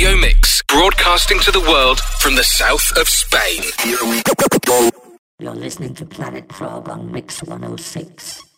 radio mix, broadcasting to the world from the south of Spain. You're listening to Planet Prog on Mix 106.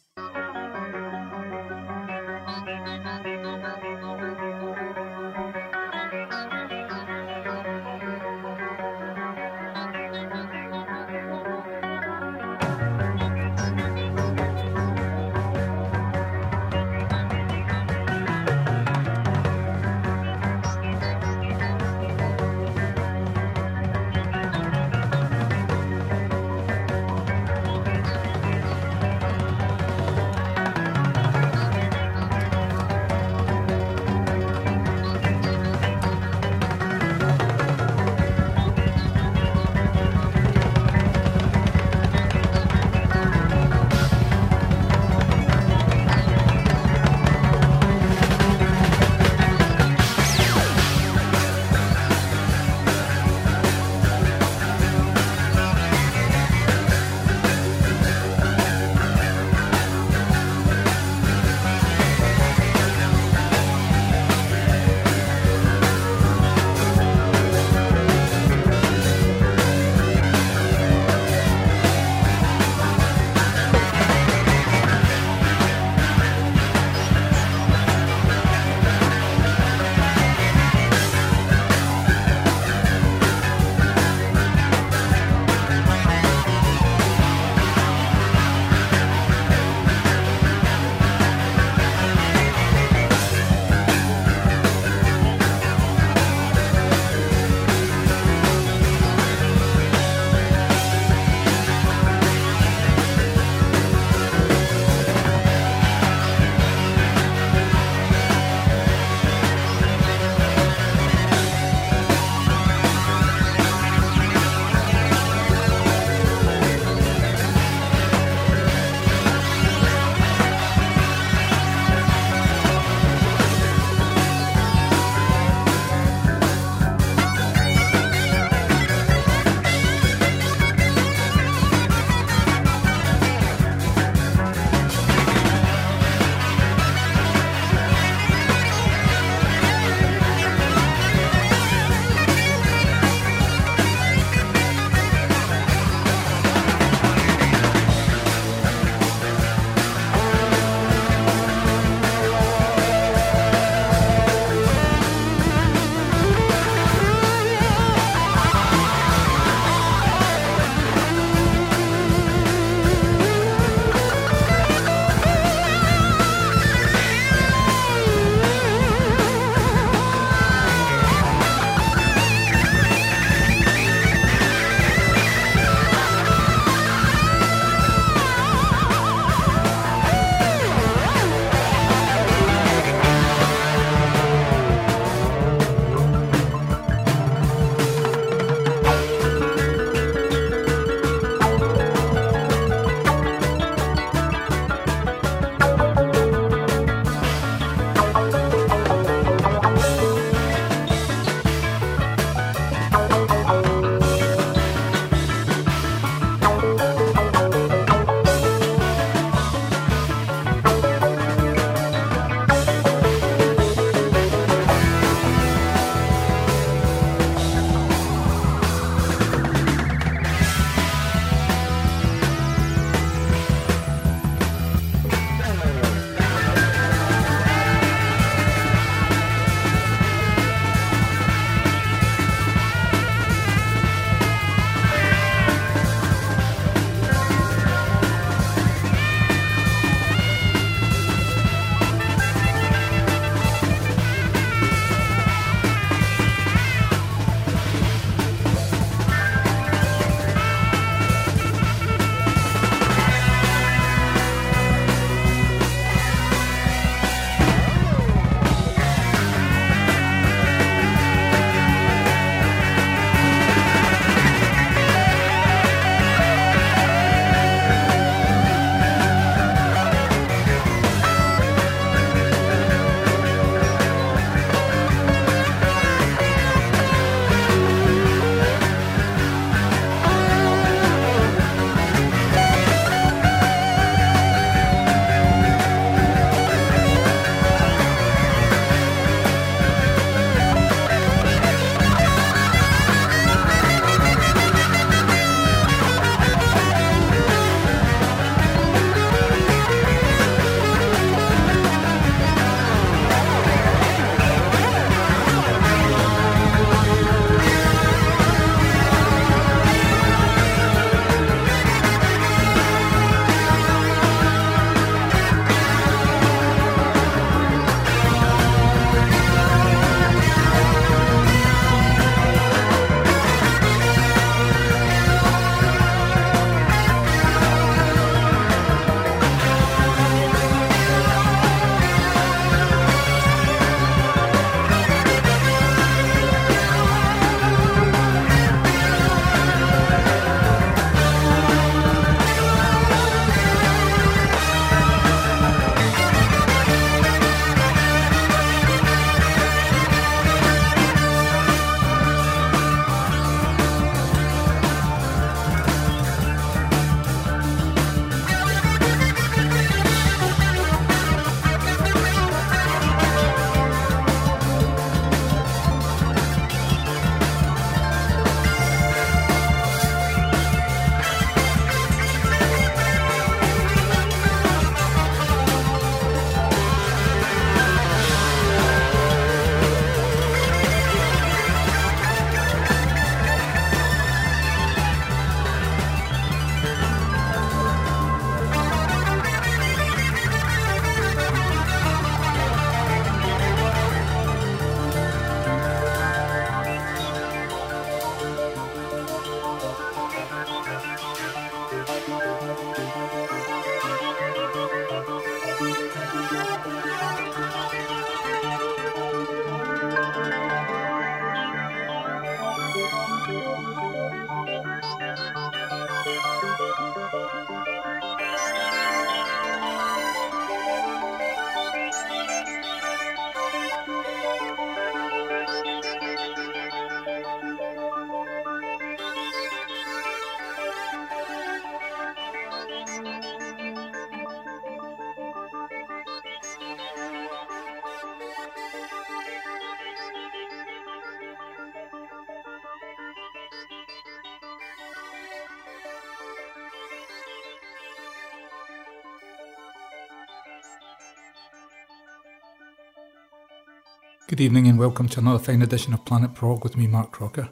Good evening and welcome to another fine edition of Planet Prog with me, Mark Crocker.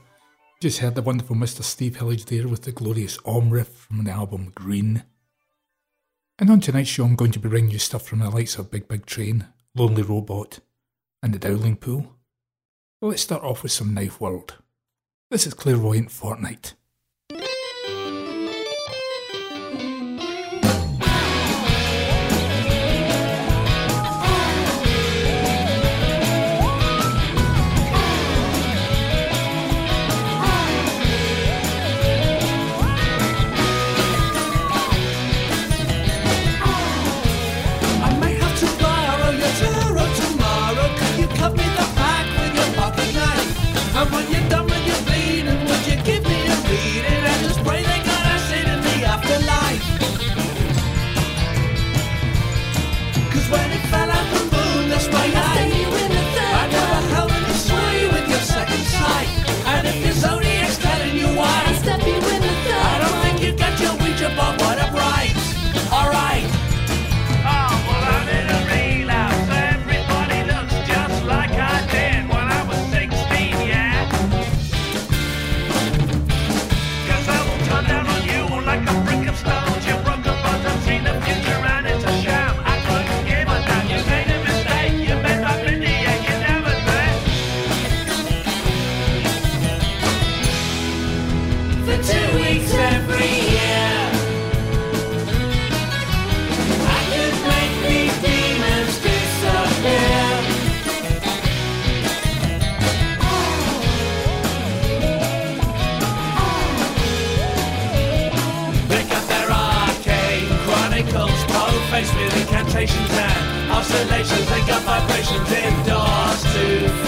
Just heard the wonderful Mr. Steve Hillage there with the glorious Om riff from the album Green. And on tonight's show, I'm going to be bringing you stuff from the likes of Big Big Train, Lonely Robot, and The Dowling Pool. Well, let's start off with some Knifeworld. This is Clairvoyant Fortnight. Disappear.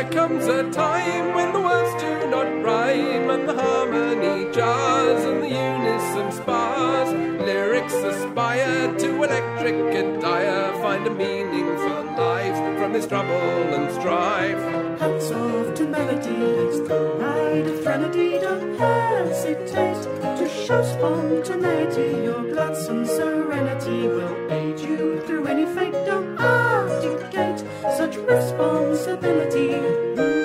There comes a time when the words do not rhyme, and the harmony jars, and the unison spars. Lyrics aspire to electric and dire, find a meaning for life from this trouble and strife. Hats off to melody, it's the ride a frenetic. don't hesitate to show spontaneity. Your gladsome serenity will aid you through any fate, don't responsibility.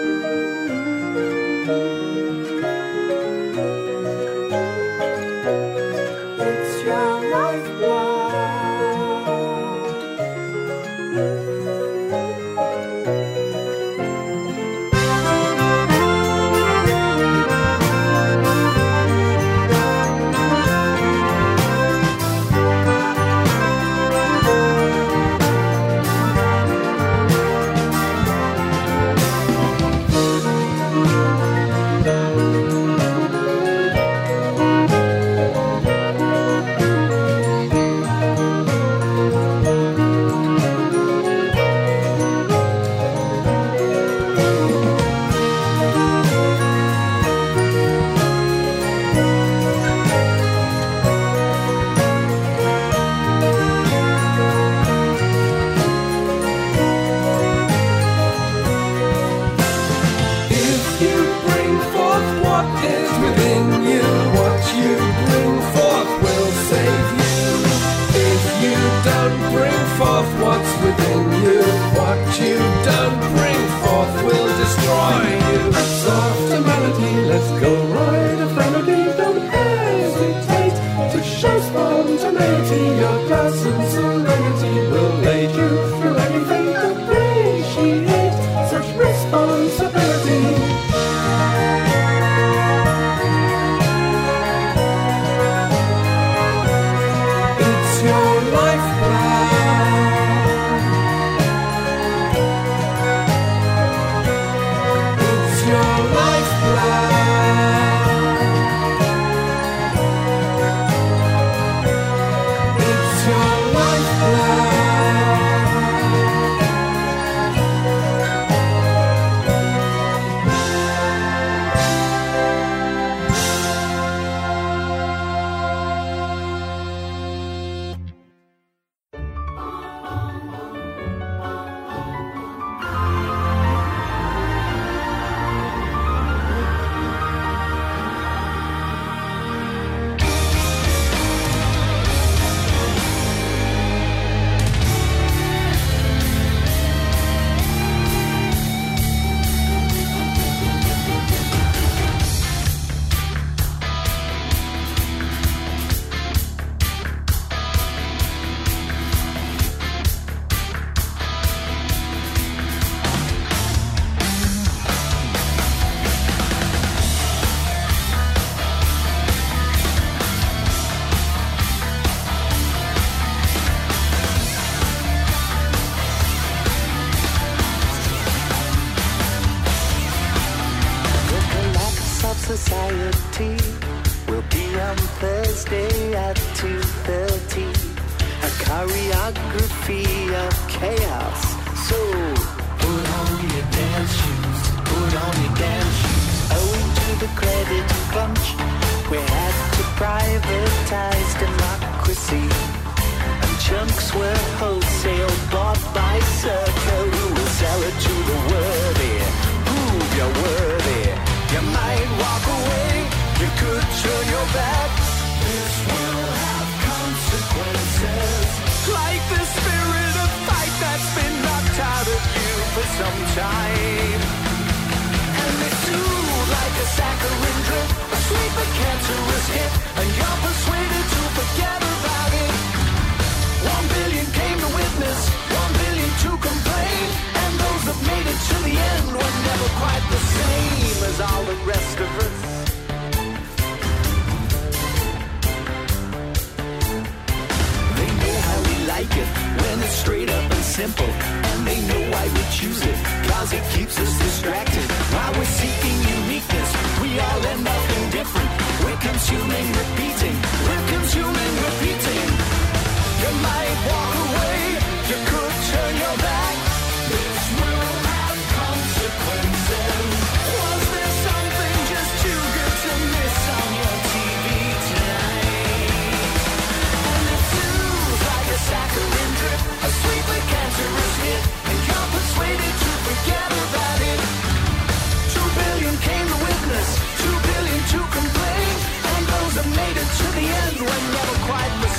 Tonight. And they soothe like a saccharine drip, a sleeper cancerous hit, simple. And they know why we choose it, cause it keeps us distracted. While we're seeking uniqueness, we all end up indifferent. We're consuming, repeating, we're consuming, repeating. You might walk away, you could turn your back. This will have consequences. To the end were never quite the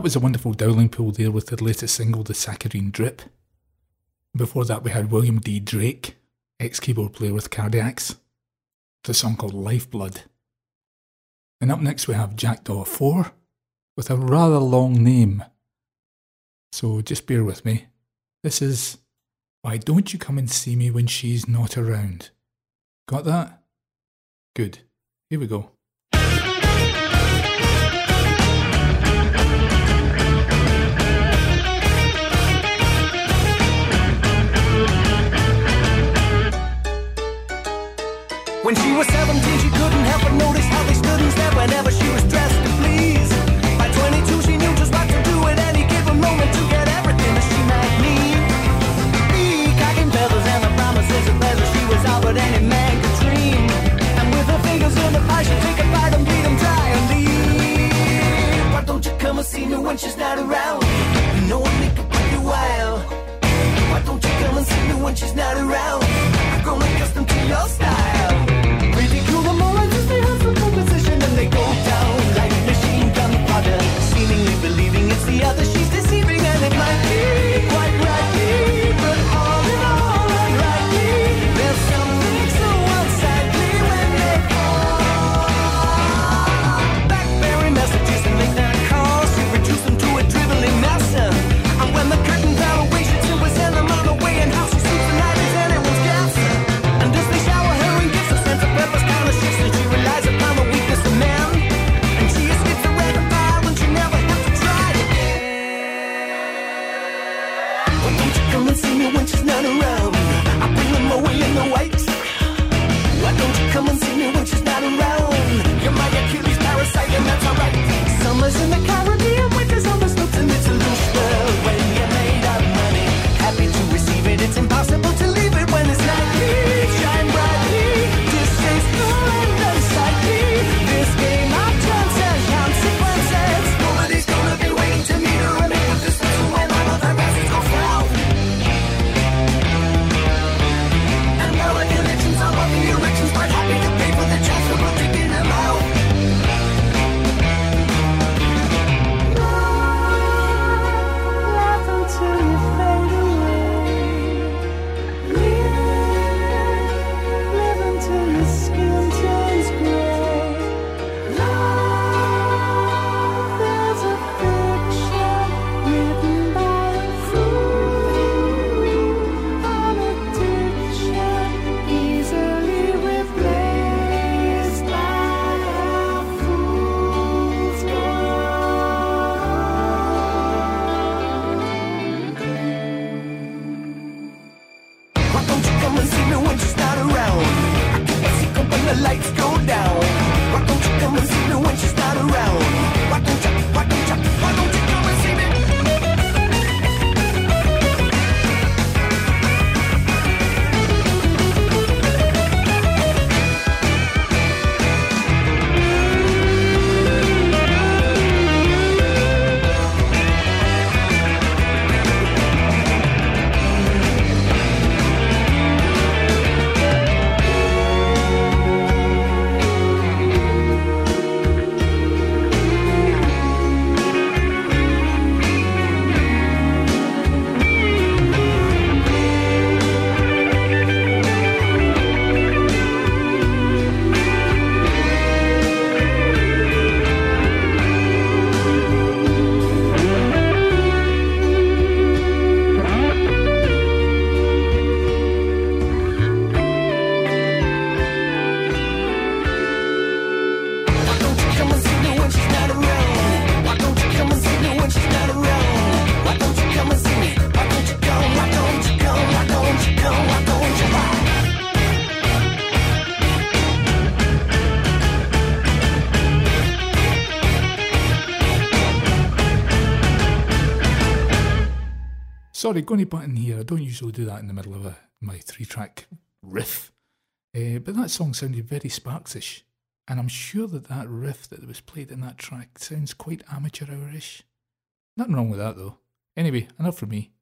That was a wonderful Dowling Pool there with their latest single, The Saccharine Drip. Before that, we had William D. Drake, ex keyboard player with Cardiacs, a song called Lifeblood. And up next, we have Jackdaw 4 with a rather long name. So just bear with me. This is Why Don't You Come and See Me When She's Not Around? Got that? Good. Here we go. When she was 17, she couldn't help but notice how they stood and stared whenever she was dressed to please. By 22, she knew just what to do at any given moment to get everything that she might need. Be cocking feathers and the promises of pleasure, she was all but any man could dream. And with her fingers in the pie, she'd take a bite and bleed them dry and leave. Why don't you come and see me when she's not around? You know I make it pretty wild. Why don't you come and see me when she's not around? I've grown accustomed to your style. The other sorry, going to butt in here. I don't usually do that in the middle of a, my three track riff. Uh, but that song sounded very Sparksish. And I'm sure that that riff that was played in that track sounds quite amateur hour ish. Nothing wrong with that though. Anyway, enough for me.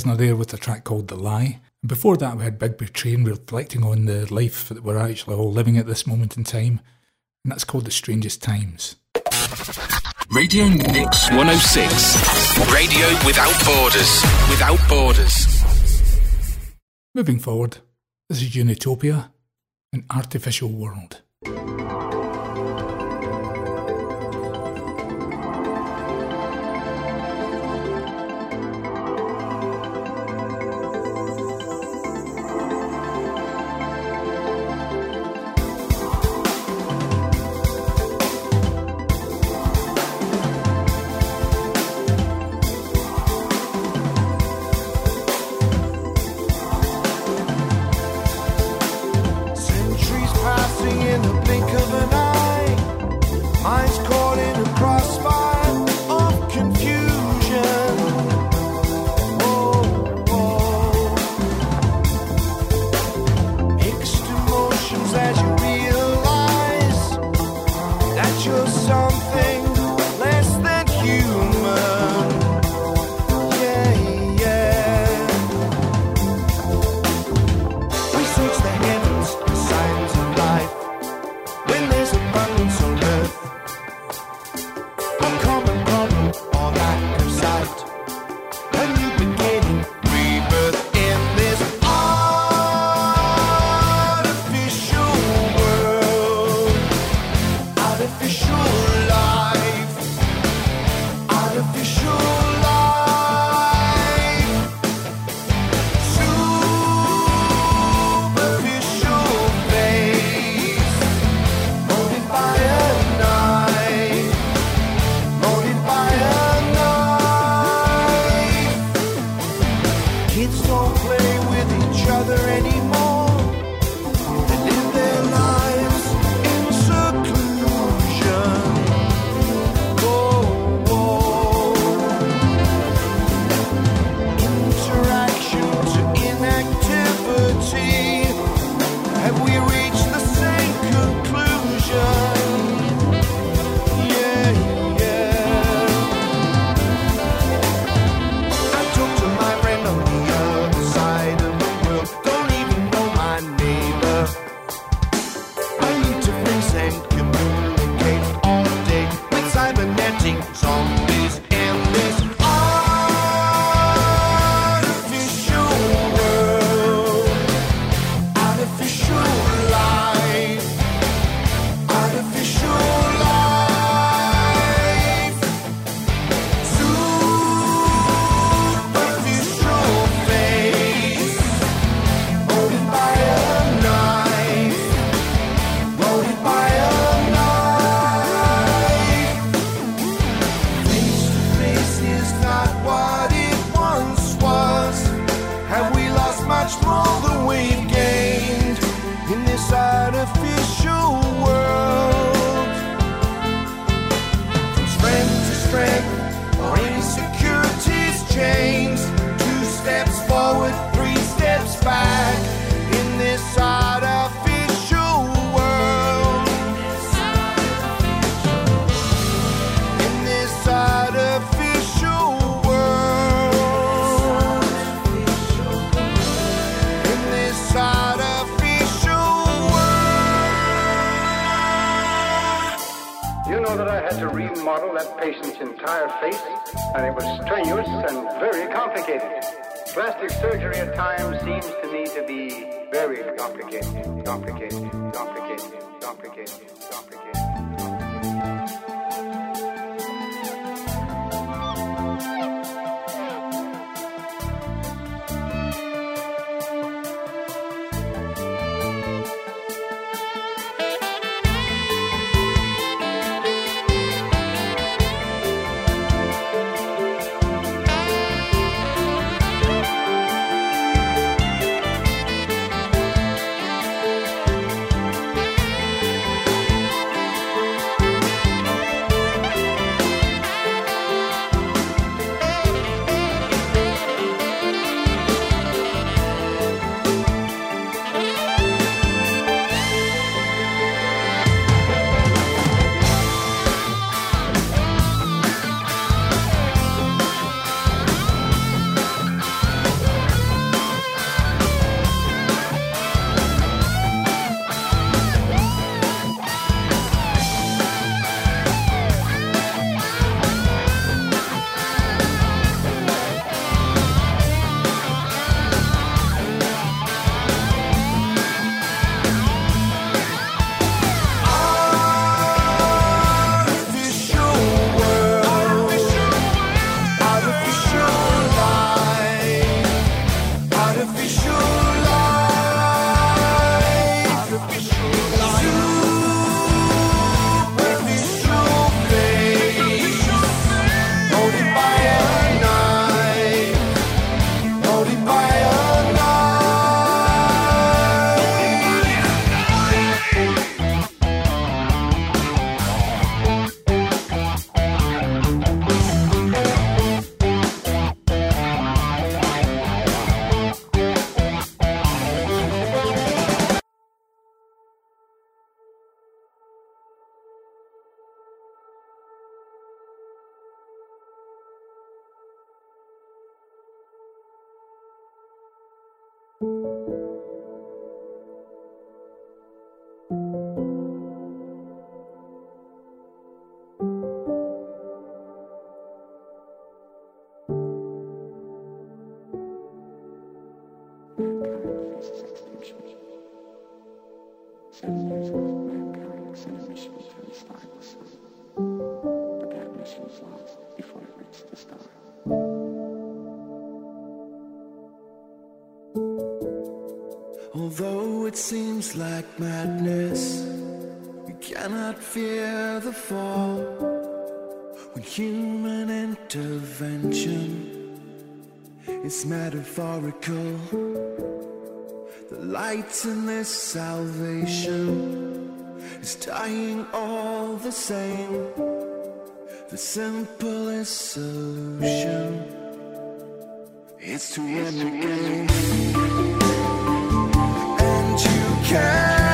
Prisoner there with a track called The Lie. Before that, we had Big Train reflecting on the life that we're actually all living at this moment in time, and that's called The Strangest Times. Radio Mix 106. Radio without borders. Without borders. Moving forward, this is Unitopia, an artificial world. invention It's metaphorical. The light in this salvation Is dying all the same. The simplest solution Is to end the game And you can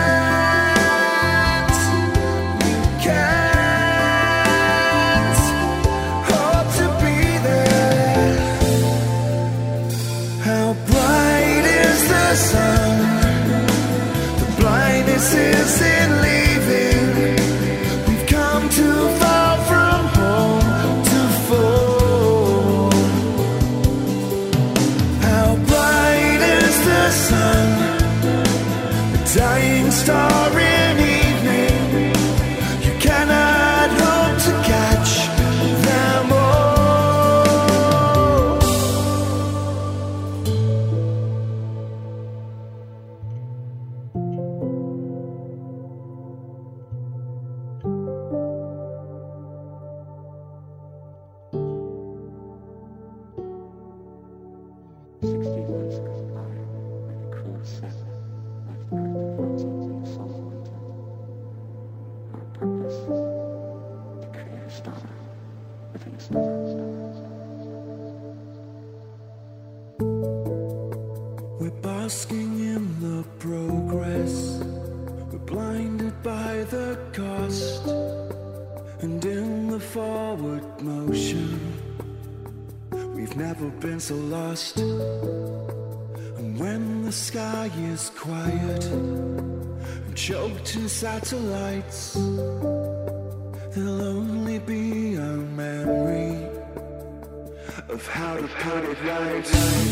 satellites. They'll only be a memory Of how to put it right.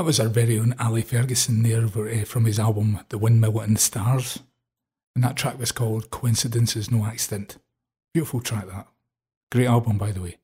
That was our very own Ali Ferguson there uh, from his album The Windmill and the Stars. And that track was called Coincidence is No Accident. Beautiful track, that. Great album, by the way.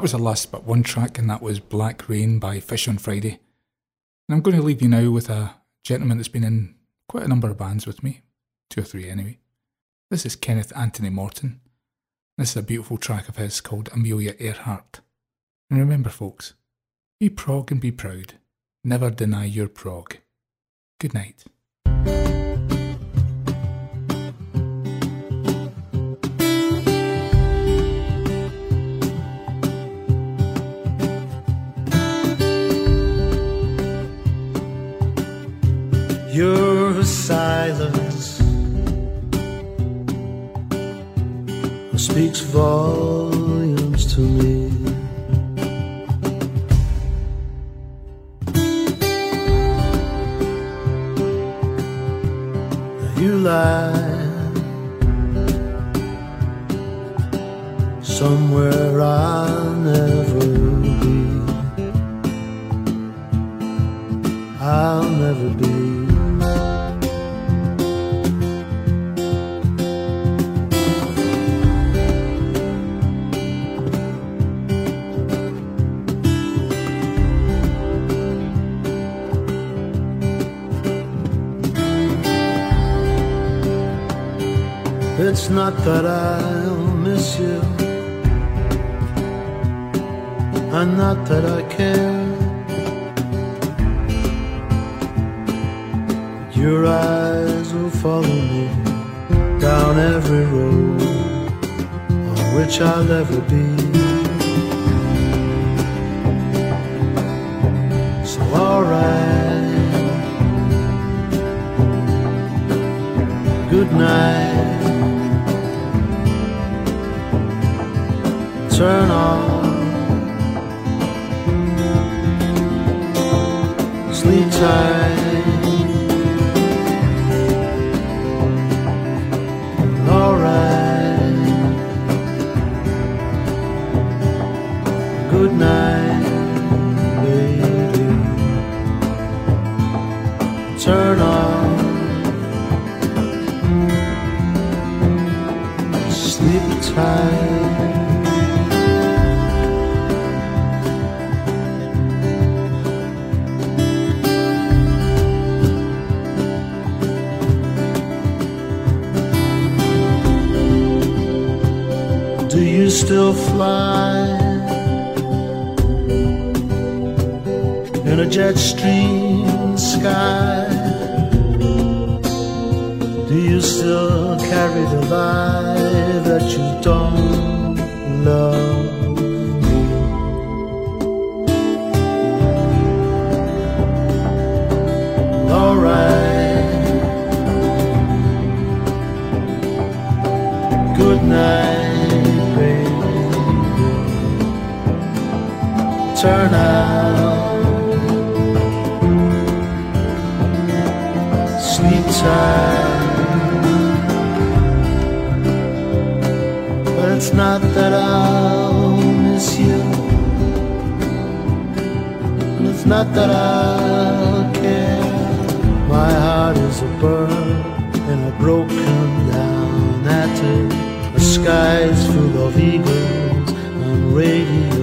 That was the last but one track, and that was Black Rain by Fish on Friday. And I'm going to leave you now with a gentleman that's been in quite a number of bands with me, two or three anyway. This is Kenneth Anthony Morton. This is a beautiful track of his called Amelia Earhart. And remember, folks, be prog and be proud. Never deny your prog. Good night. Your silence speaks volumes to me. You lie somewhere I'll never be. I'll never be. It's not that I'll miss you, and not that I care. Your eyes will follow me down every road on which I'll ever be. So alright, good night. Turn on. Sleep tight. Alright. Good night, baby. Turn on. Sleep tight. Fly in a jet stream sky? Do you still carry the lie that you don't love Turn out. Sleep tight. But it's not that I'll miss you. And it's not that I'll care. My heart is a bird and a broken down attic. The sky's full of eagles and radio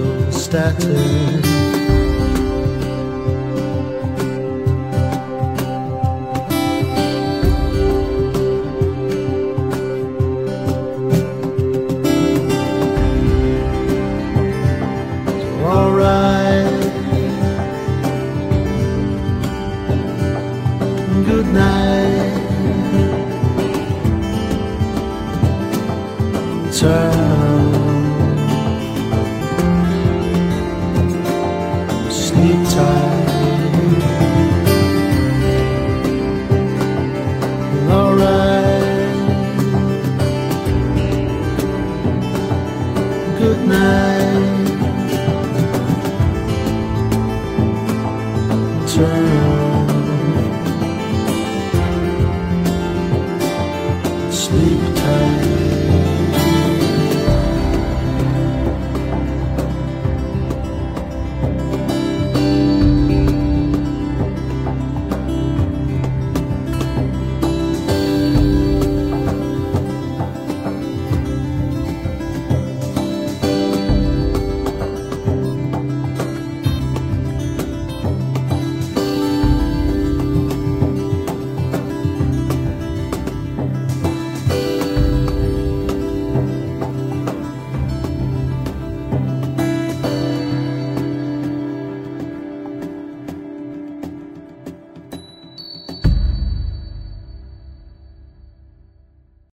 static.